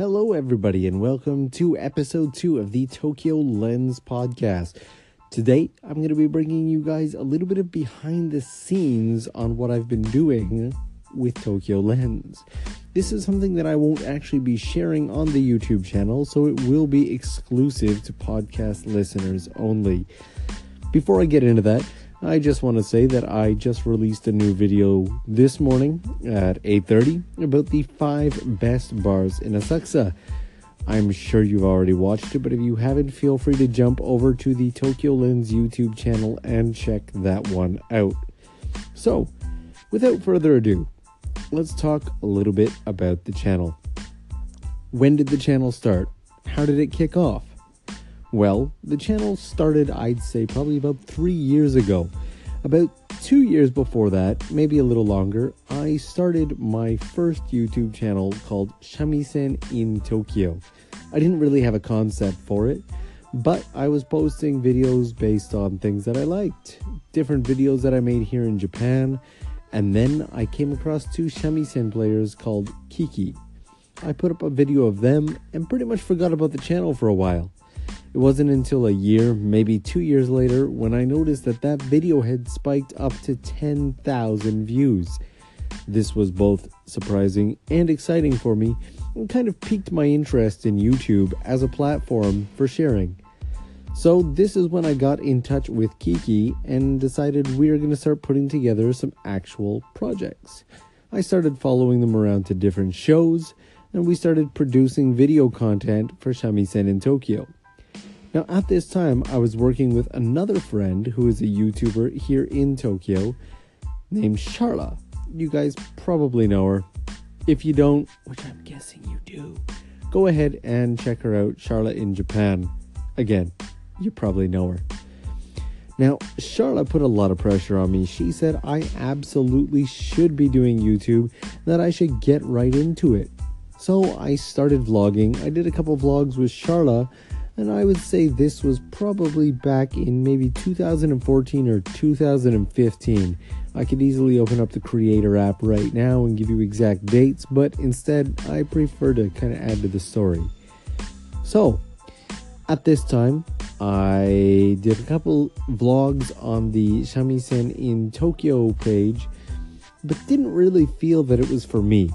Hello, everybody, and welcome to episode two of the Tokyo Lens podcast. Today, I'm going to be bringing you guys a little bit of behind the scenes on what I've been doing with Tokyo Lens. This is something that I won't actually be sharing on the YouTube channel, so it will be exclusive to podcast listeners only. Before I get into that, I just want to say that I just released a new video this morning at 8:30 about the 5 best bars in Asakusa. I'm sure you've already watched it, but if you haven't, feel free to jump over to the Tokyo Lens YouTube channel and check that one out. So, without further ado, let's talk a little bit about the channel. When did the channel start? How did it kick off? Well, the channel started, I'd say, probably about three years ago. About two years before that, maybe a little longer, I started my first YouTube channel called Shamisen in Tokyo. I didn't really have a concept for it, but I was posting videos based on things that I liked, different videos that I made here in Japan, and then I came across two shamisen players called Kiki. I put up a video of them and pretty much forgot about the channel for a while. It wasn't until a year, maybe two years later, when I noticed that that video had spiked up to 10,000 views. This was both surprising and exciting for me and kind of piqued my interest in YouTube as a platform for sharing. So, this is when I got in touch with Kiki and decided we were going to start putting together some actual projects. I started following them around to different shows and we started producing video content for Shamisen in Tokyo. Now, at this time, I was working with another friend who is a YouTuber here in Tokyo named Charla. You guys probably know her. If you don't, which I'm guessing you do, go ahead and check her out, Charla in Japan. Again, you probably know her. Now, Charla put a lot of pressure on me. She said I absolutely should be doing YouTube, that I should get right into it. So I started vlogging. I did a couple vlogs with Charla and I would say this was probably back in maybe 2014 or 2015. I could easily open up the Creator app right now and give you exact dates, but instead I prefer to kind of add to the story. So, at this time, I did a couple vlogs on the Shamisen in Tokyo page, but didn't really feel that it was for me.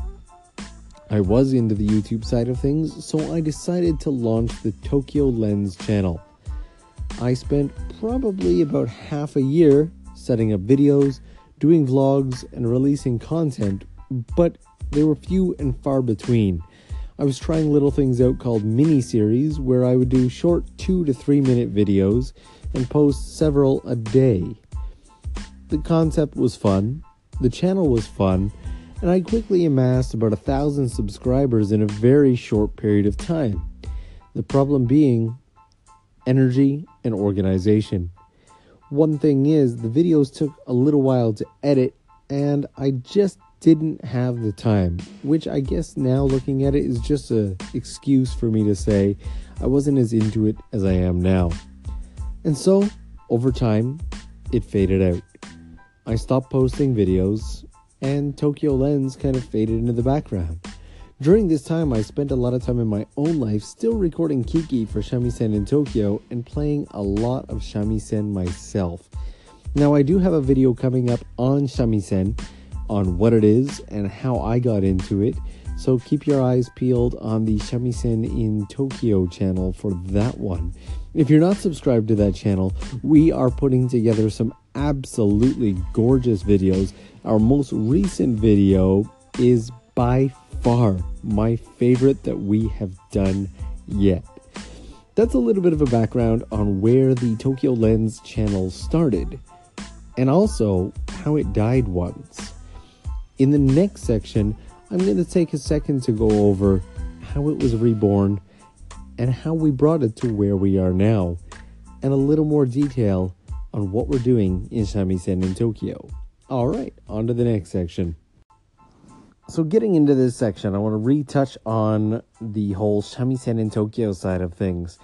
I was into the YouTube side of things, so I decided to launch the Tokyo Lens channel. I spent probably about half a year setting up videos, doing vlogs, and releasing content, but they were few and far between. I was trying little things out called mini series where I would do short 2 to 3 minute videos and post several a day. The concept was fun, the channel was fun, and I quickly amassed about a thousand subscribers in a very short period of time. The problem being energy and organization. One thing is, the videos took a little while to edit, and I just didn't have the time, which I guess now looking at it is just an excuse for me to say I wasn't as into it as I am now. And so, over time, it faded out. I stopped posting videos, and Tokyo Lens kind of faded into the background. During this time, I spent a lot of time in my own life still recording Kiki for Shamisen in Tokyo and playing a lot of Shamisen myself. Now, I do have a video coming up on Shamisen on what it is and how I got into it, so keep your eyes peeled on the Shamisen in Tokyo channel for that one. If you're not subscribed to that channel, we are putting together some absolutely gorgeous videos our most recent video is by far my favorite that we have done yet. That's a little bit of a background on where the Tokyo Lens channel started, and also how it died once. In the next section, I'm going to take a second to go over how it was reborn and how we brought it to where we are now, and a little more detail on what we're doing in Shamisen in Tokyo. All right, on to the next section. So, getting into this section, I want to retouch on the whole shamisen in Tokyo side of things.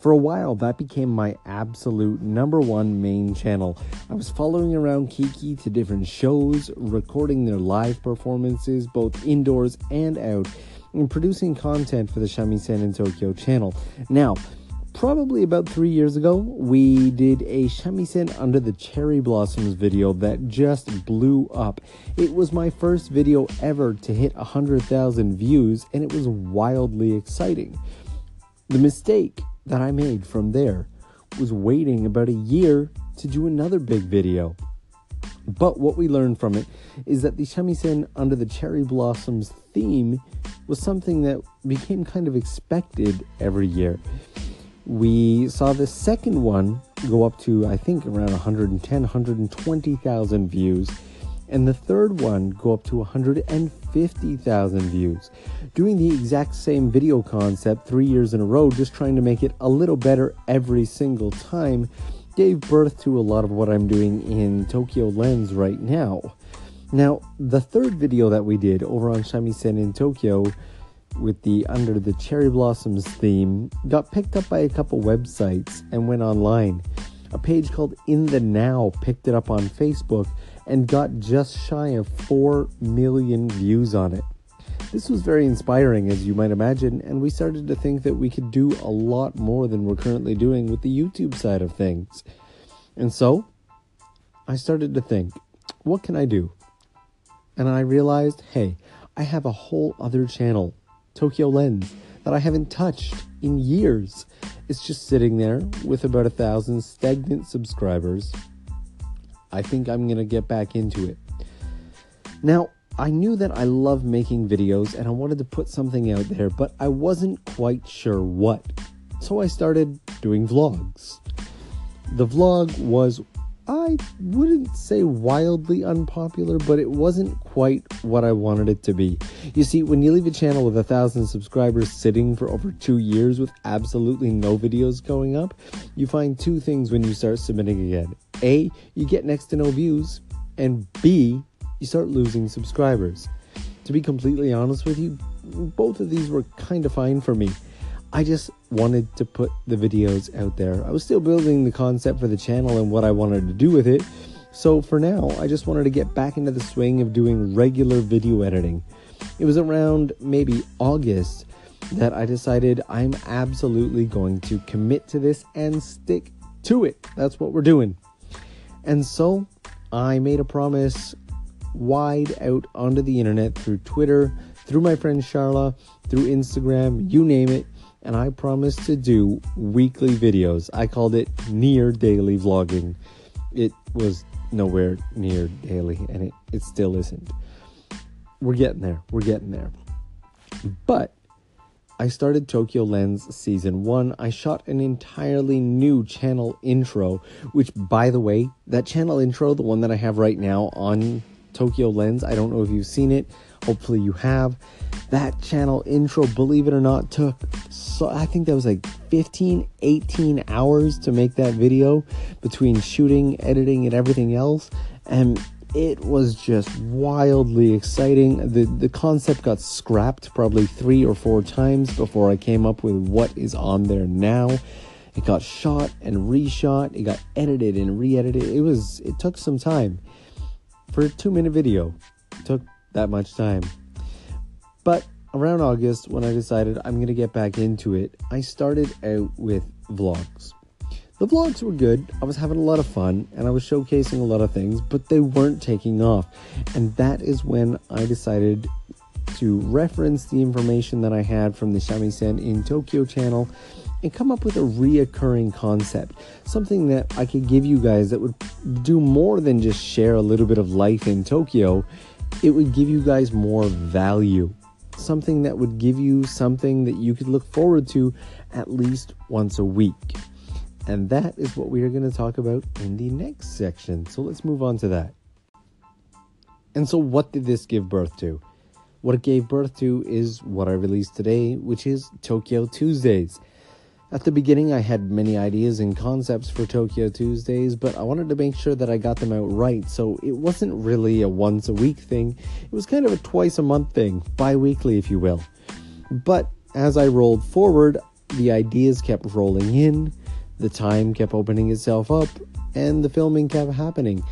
For a while, that became my absolute number one main channel. I was following around Kiki to different shows, recording their live performances, both indoors and out, and producing content for the Shamisen in Tokyo channel. Now, probably about three years ago, we did a shamisen under the cherry blossoms video that just blew up. It was my first video ever to hit 100,000 views, and it was wildly exciting. The mistake that I made from there was waiting about a year to do another big video. But what we learned from it is that the shamisen under the cherry blossoms theme was something that became kind of expected every year we saw the second one go up to I think around 110 120,000 views and the third one go up to 150,000 views. Doing the exact same video concept 3 years in a row just trying to make it a little better every single time gave birth to a lot of what I'm doing in Tokyo Lens right now. Now the third video that we did over on Shamisen in Tokyo with the Under the Cherry Blossoms theme got picked up by a couple websites and went online. A page called In the Now picked it up on Facebook and got just shy of 4 million views on it. This was very inspiring, as you might imagine, and we started to think that we could do a lot more than we're currently doing with the YouTube side of things. And so, I started to think, what can I do? And I realized, hey, I have a whole other channel Tokyo Lens that I haven't touched in years. It's just sitting there with about a thousand stagnant subscribers. I think I'm gonna get back into it. Now, I knew that I love making videos and I wanted to put something out there, but I wasn't quite sure what. So I started doing vlogs. The vlog was I wouldn't say wildly unpopular, but it wasn't quite what I wanted it to be. You see, when you leave a channel with a thousand subscribers sitting for over two years with absolutely no videos going up, you find two things when you start submitting again. A, you get next to no views, and B, you start losing subscribers. To be completely honest with you, both of these were kind of fine for me. I just wanted to put the videos out there. I was still building the concept for the channel and what I wanted to do with it. So for now, I just wanted to get back into the swing of doing regular video editing. It was around maybe August that I decided I'm absolutely going to commit to this and stick to it. That's what we're doing. And so I made a promise wide out onto the internet through Twitter, through my friend Charla, through Instagram, you name it and I promised to do weekly videos. I called it near daily vlogging. It was nowhere near daily, and it, it still isn't. We're getting there. We're getting there. But I started Tokyo Lens season one. I shot an entirely new channel intro, which, by the way, that channel intro, the one that I have right now on Tokyo Lens, I don't know if you've seen it. Hopefully, you have. That channel intro, believe it or not, took so I think that was like 15, 18 hours to make that video between shooting, editing, and everything else. And it was just wildly exciting. The the concept got scrapped probably 3 or 4 times before I came up with what is on there now. It got shot and reshot, it got edited and re-edited. It was it took some time. For a 2-minute video, it took that much time. But around August, when I decided I'm going to get back into it, I started out with vlogs. The vlogs were good, I was having a lot of fun, and I was showcasing a lot of things, but they weren't taking off. And that is when I decided to reference the information that I had from the Shamisen in Tokyo channel and come up with a reoccurring concept. Something that I could give you guys that would do more than just share a little bit of life in Tokyo. It would give you guys more value something that would give you something that you could look forward to at least once a week. And that is what we are going to talk about in the next section. So let's move on to that. And so, what did this give birth to? What it gave birth to is what I released today, which is Tokyo Tuesdays. At the beginning, I had many ideas and concepts for Tokyo Tuesdays, but I wanted to make sure that I got them out right, so it wasn't really a once a week thing. It was kind of a twice a month thing, bi weekly, if you will. But as I rolled forward, the ideas kept rolling in, the time kept opening itself up, and the filming kept happening.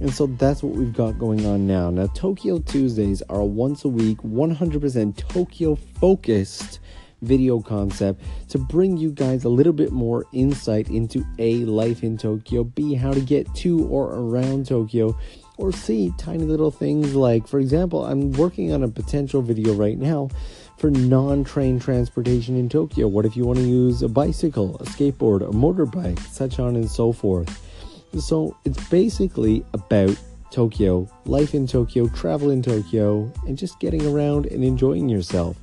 And so that's what we've got going on now. Now, Tokyo Tuesdays are a once a week, 100% Tokyo focused video concept to bring you guys a little bit more insight into A, life in Tokyo, B, how to get to or around Tokyo, or C, tiny little things like, for example, I'm working on a potential video right now for non train transportation in Tokyo. What if you want to use a bicycle, a skateboard, a motorbike, such on and so forth? So it's basically about Tokyo, life in Tokyo, travel in Tokyo, and just getting around and enjoying yourself.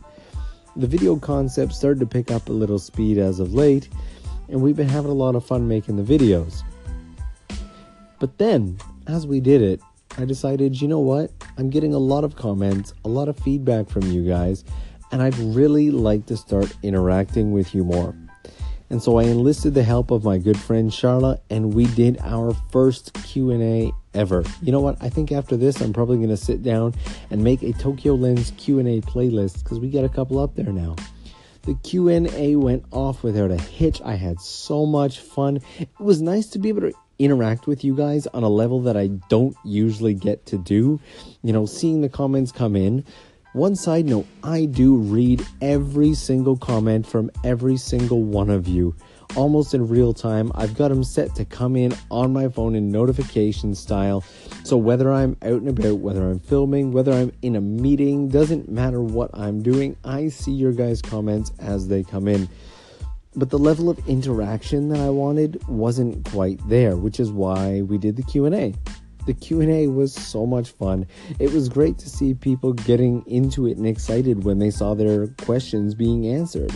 The video concept started to pick up a little speed as of late, and we've been having a lot of fun making the videos. But then, as we did it, I decided, you know what? I'm getting a lot of comments, a lot of feedback from you guys, and I'd really like to start interacting with you more. And so I enlisted the help of my good friend Charla and we did our first Q&A ever. You know what? I think after this I'm probably going to sit down and make a Tokyo Lens Q&A playlist cuz we got a couple up there now. The Q&A went off without a hitch. I had so much fun. It was nice to be able to interact with you guys on a level that I don't usually get to do. You know, seeing the comments come in, one side note I do read every single comment from every single one of you almost in real time. I've got them set to come in on my phone in notification style. So whether I'm out and about, whether I'm filming, whether I'm in a meeting, doesn't matter what I'm doing, I see your guys' comments as they come in. But the level of interaction that I wanted wasn't quite there, which is why we did the Q&A the q&a was so much fun it was great to see people getting into it and excited when they saw their questions being answered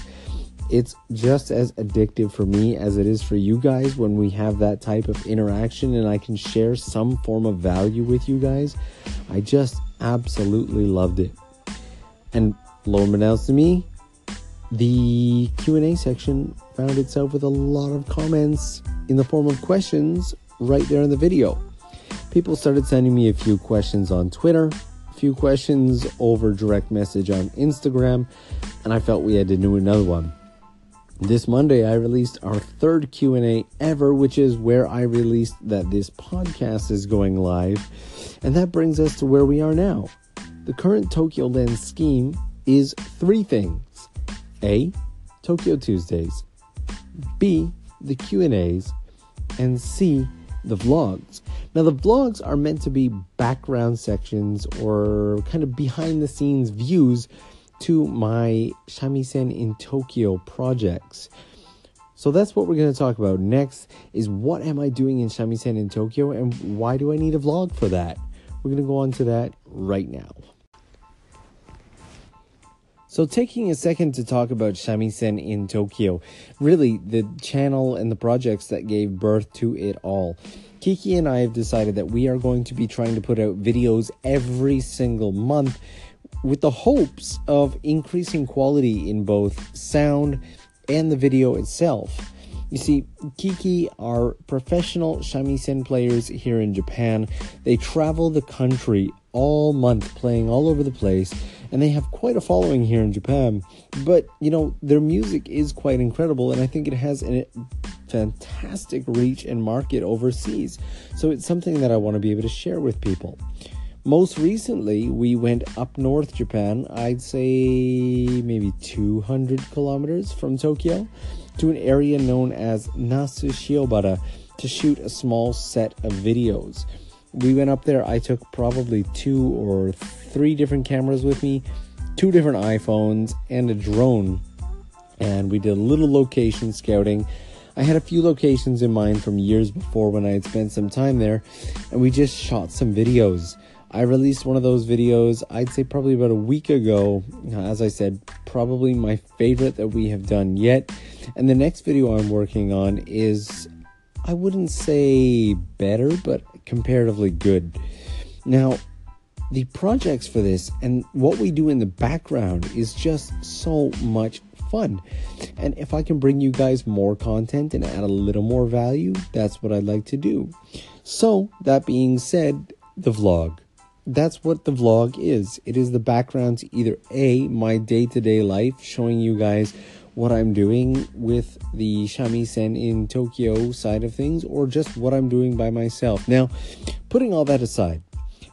it's just as addictive for me as it is for you guys when we have that type of interaction and I can share some form of value with you guys. I just absolutely loved it. And lo and behold to me, the Q&A section found itself with a lot of comments in the form of questions right there in the video people started sending me a few questions on Twitter, a few questions over direct message on Instagram, and I felt we had to do another one. This Monday I released our third Q&A ever, which is where I released that this podcast is going live. And that brings us to where we are now. The current Tokyo Lens scheme is three things. A, Tokyo Tuesdays. B, the Q&As, and C, the vlogs. Now, the vlogs are meant to be background sections or kind of behind the scenes views to my shamisen in Tokyo projects. So that's what we're going to talk about next is what am I doing in shamisen in Tokyo and why do I need a vlog for that? We're going to go on to that right now. So, taking a second to talk about shamisen in Tokyo, really the channel and the projects that gave birth to it all. Kiki and I have decided that we are going to be trying to put out videos every single month with the hopes of increasing quality in both sound and the video itself. You see, Kiki are professional shamisen players here in Japan. They travel the country all month playing all over the place and they have quite a following here in Japan. But, you know, their music is quite incredible and I think it has a fantastic reach and market overseas. So it's something that I want to be able to share with people. Most recently, we went up north Japan, I'd say maybe 200 kilometers from Tokyo, to an area known as Nasu Shiobara to shoot a small set of videos we went up there. I took probably two or three different cameras with me, two different iPhones, and a drone. And we did a little location scouting. I had a few locations in mind from years before when I had spent some time there, and we just shot some videos. I released one of those videos, I'd say probably about a week ago. As I said, probably my favorite that we have done yet. And the next video I'm working on is, I wouldn't say better, but comparatively good. Now, the projects for this and what we do in the background is just so much fun. And if I can bring you guys more content and add a little more value, that's what I'd like to do. So, that being said, the vlog. That's what the vlog is. It is the background to either A, my day to day life, showing you guys what I'm doing with the shamisen in Tokyo side of things or just what I'm doing by myself. Now, putting all that aside,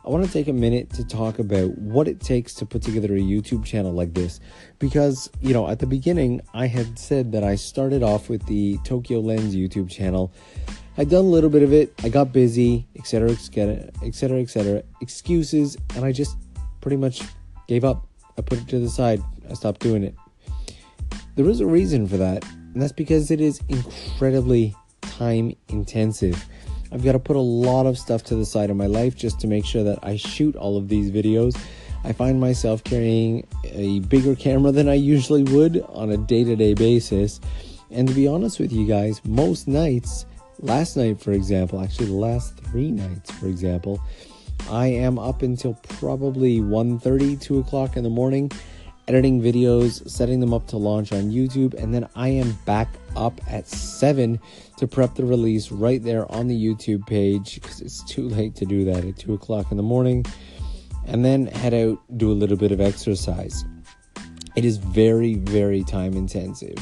I want to take a minute to talk about what it takes to put together a YouTube channel like this. Because, you know, at the beginning, I had said that I started off with the Tokyo Lens YouTube channel. I'd done a little bit of it, I got busy, etc., etc., etc., etc., excuses, and I just pretty much gave up. I put it to the side, I stopped doing it. There is a reason for that, and that's because it is incredibly time intensive. I've got to put a lot of stuff to the side of my life just to make sure that I shoot all of these videos. I find myself carrying a bigger camera than I usually would on a day to day basis. And to be honest with you guys, most nights, last night for example, actually the last three nights for example, I am up until probably 1.30, 2 o'clock in the morning editing videos, setting them up to launch on YouTube, and then I am back up at 7 to prep the release right there on the YouTube page because it's too late to do that at 2 o'clock in the morning, and then head out, do a little bit of exercise. It is very, very time intensive.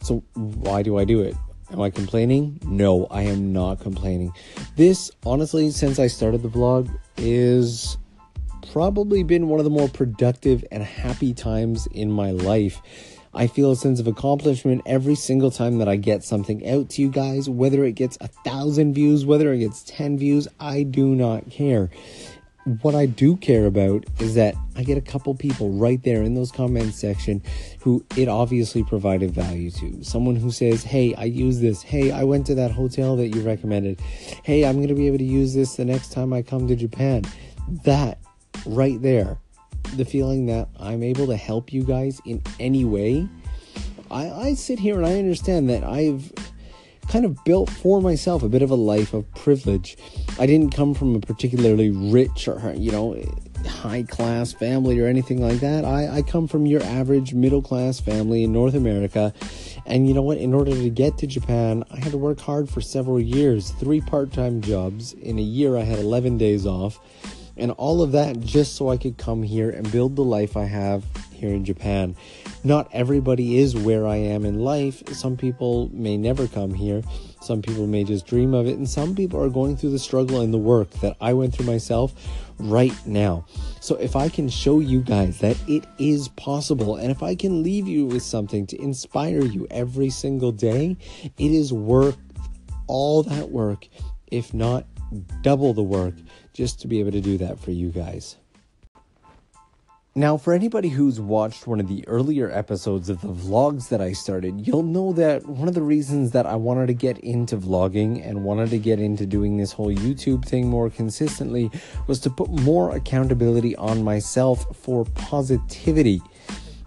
So, why do I do it? Am I complaining? No, I am not complaining. This, honestly, since I started the vlog, is probably been one of the more productive and happy times in my life. I feel a sense of accomplishment every single time that I get something out to you guys, whether it gets a thousand views, whether it gets 10 views, I do not care. What I do care about is that I get a couple people right there in those comments section who it obviously provided value to. Someone who says, Hey, I use this. Hey, I went to that hotel that you recommended. Hey, I'm going to be able to use this the next time I come to Japan. That right there the feeling that I'm able to help you guys in any way. I, I sit here and I understand that I've kind of built for myself a bit of a life of privilege. I didn't come from a particularly rich or, you know, high class family or anything like that. I, I come from your average middle class family in North America. And you know what? In order to get to Japan, I had to work hard for several years, three part time jobs. In a year, I had 11 days off and all of that just so I could come here and build the life I have here in Japan. Not everybody is where I am in life. Some people may never come here. Some people may just dream of it. And some people are going through the struggle and the work that I went through myself right now. So if I can show you guys that it is possible, and if I can leave you with something to inspire you every single day, it is worth all that work, if not double the work just to be able to do that for you guys. Now, for anybody who's watched one of the earlier episodes of the vlogs that I started, you'll know that one of the reasons that I wanted to get into vlogging and wanted to get into doing this whole YouTube thing more consistently was to put more accountability on myself for positivity.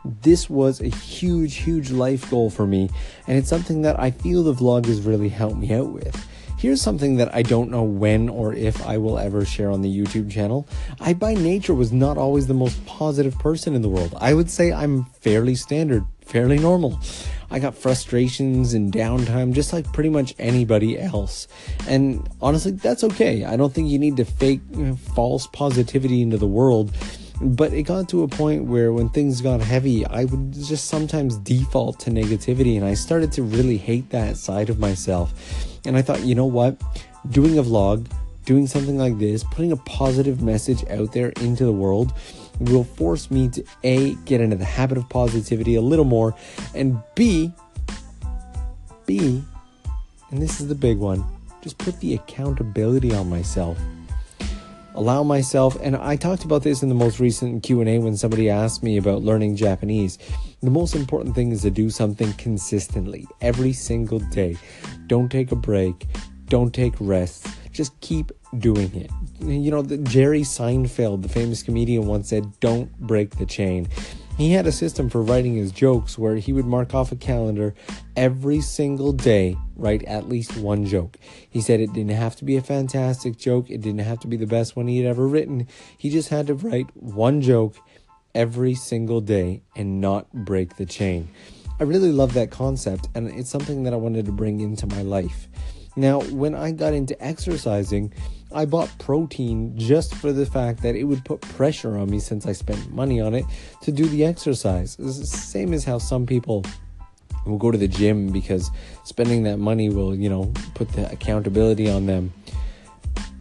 This was a huge, huge life goal for me, and it's something that I feel the vlog has really helped me out with. Here's something that I don't know when or if I will ever share on the YouTube channel. I, by nature, was not always the most positive person in the world. I would say I'm fairly standard, fairly normal. I got frustrations and downtime just like pretty much anybody else. And honestly, that's okay. I don't think you need to fake false positivity into the world. But it got to a point where when things got heavy, I would just sometimes default to negativity, and I started to really hate that side of myself. And I thought, you know what? Doing a vlog, doing something like this, putting a positive message out there into the world will force me to A, get into the habit of positivity a little more, and B, B, and this is the big one, just put the accountability on myself allow myself and i talked about this in the most recent q&a when somebody asked me about learning japanese. The most important thing is to do something consistently every single day. Don't take a break. Don't take rests. just keep doing it. You know the, jerry seinfeld the famous comedian once said don't break the chain. He had a system for writing his jokes where he would mark off a calendar every single day, write at least one joke. He said it didn't have to be a fantastic joke, it didn't have to be the best one he had ever written. He just had to write one joke every single day and not break the chain. I really love that concept, and it's something that I wanted to bring into my life. Now, when I got into exercising, I bought protein just for the fact that it would put pressure on me since I spent money on it to do the exercise. It's the same as how some people will go to the gym because spending that money will, you know, put the accountability on them.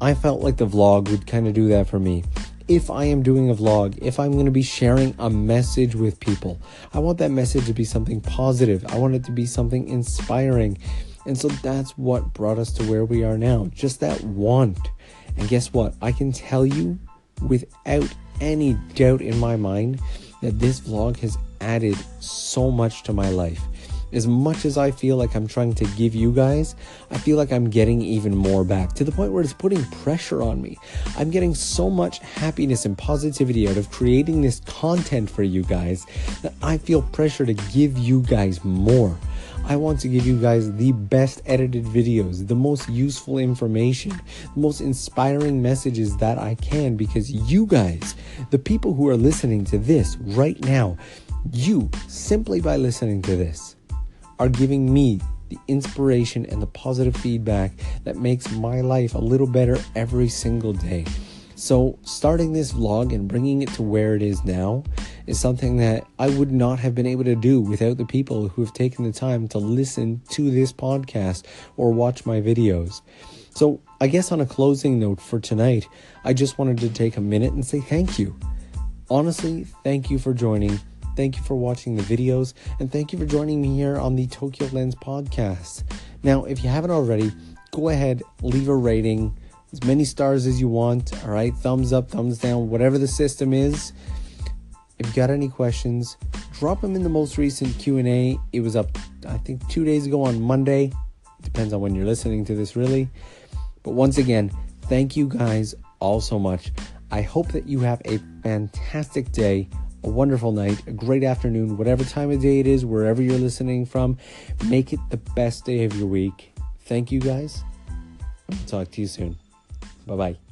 I felt like the vlog would kind of do that for me. If I am doing a vlog, if I'm going to be sharing a message with people, I want that message to be something positive. I want it to be something inspiring. And so that's what brought us to where we are now. Just that want. And guess what? I can tell you without any doubt in my mind that this vlog has added so much to my life. As much as I feel like I'm trying to give you guys, I feel like I'm getting even more back to the point where it's putting pressure on me. I'm getting so much happiness and positivity out of creating this content for you guys that I feel pressure to give you guys more. I want to give you guys the best edited videos, the most useful information, the most inspiring messages that I can because you guys, the people who are listening to this right now, you, simply by listening to this, are giving me the inspiration and the positive feedback that makes my life a little better every single day. So, starting this vlog and bringing it to where it is now is something that I would not have been able to do without the people who have taken the time to listen to this podcast or watch my videos. So, I guess on a closing note for tonight, I just wanted to take a minute and say thank you. Honestly, thank you for joining. Thank you for watching the videos, and thank you for joining me here on the Tokyo Lens podcast. Now, if you haven't already, go ahead, leave a rating, as many stars as you want. All right, thumbs up, thumbs down, whatever the system is. If you got any questions, drop them in the most recent Q&A. It was up I think 2 days ago on Monday. Depends on when you're listening to this really. But once again, thank you guys all so much. I hope that you have a fantastic day a wonderful night, a great afternoon, whatever time of day it is, wherever you're listening from. Make it the best day of your week. Thank you guys. I'll talk to you soon. Bye bye.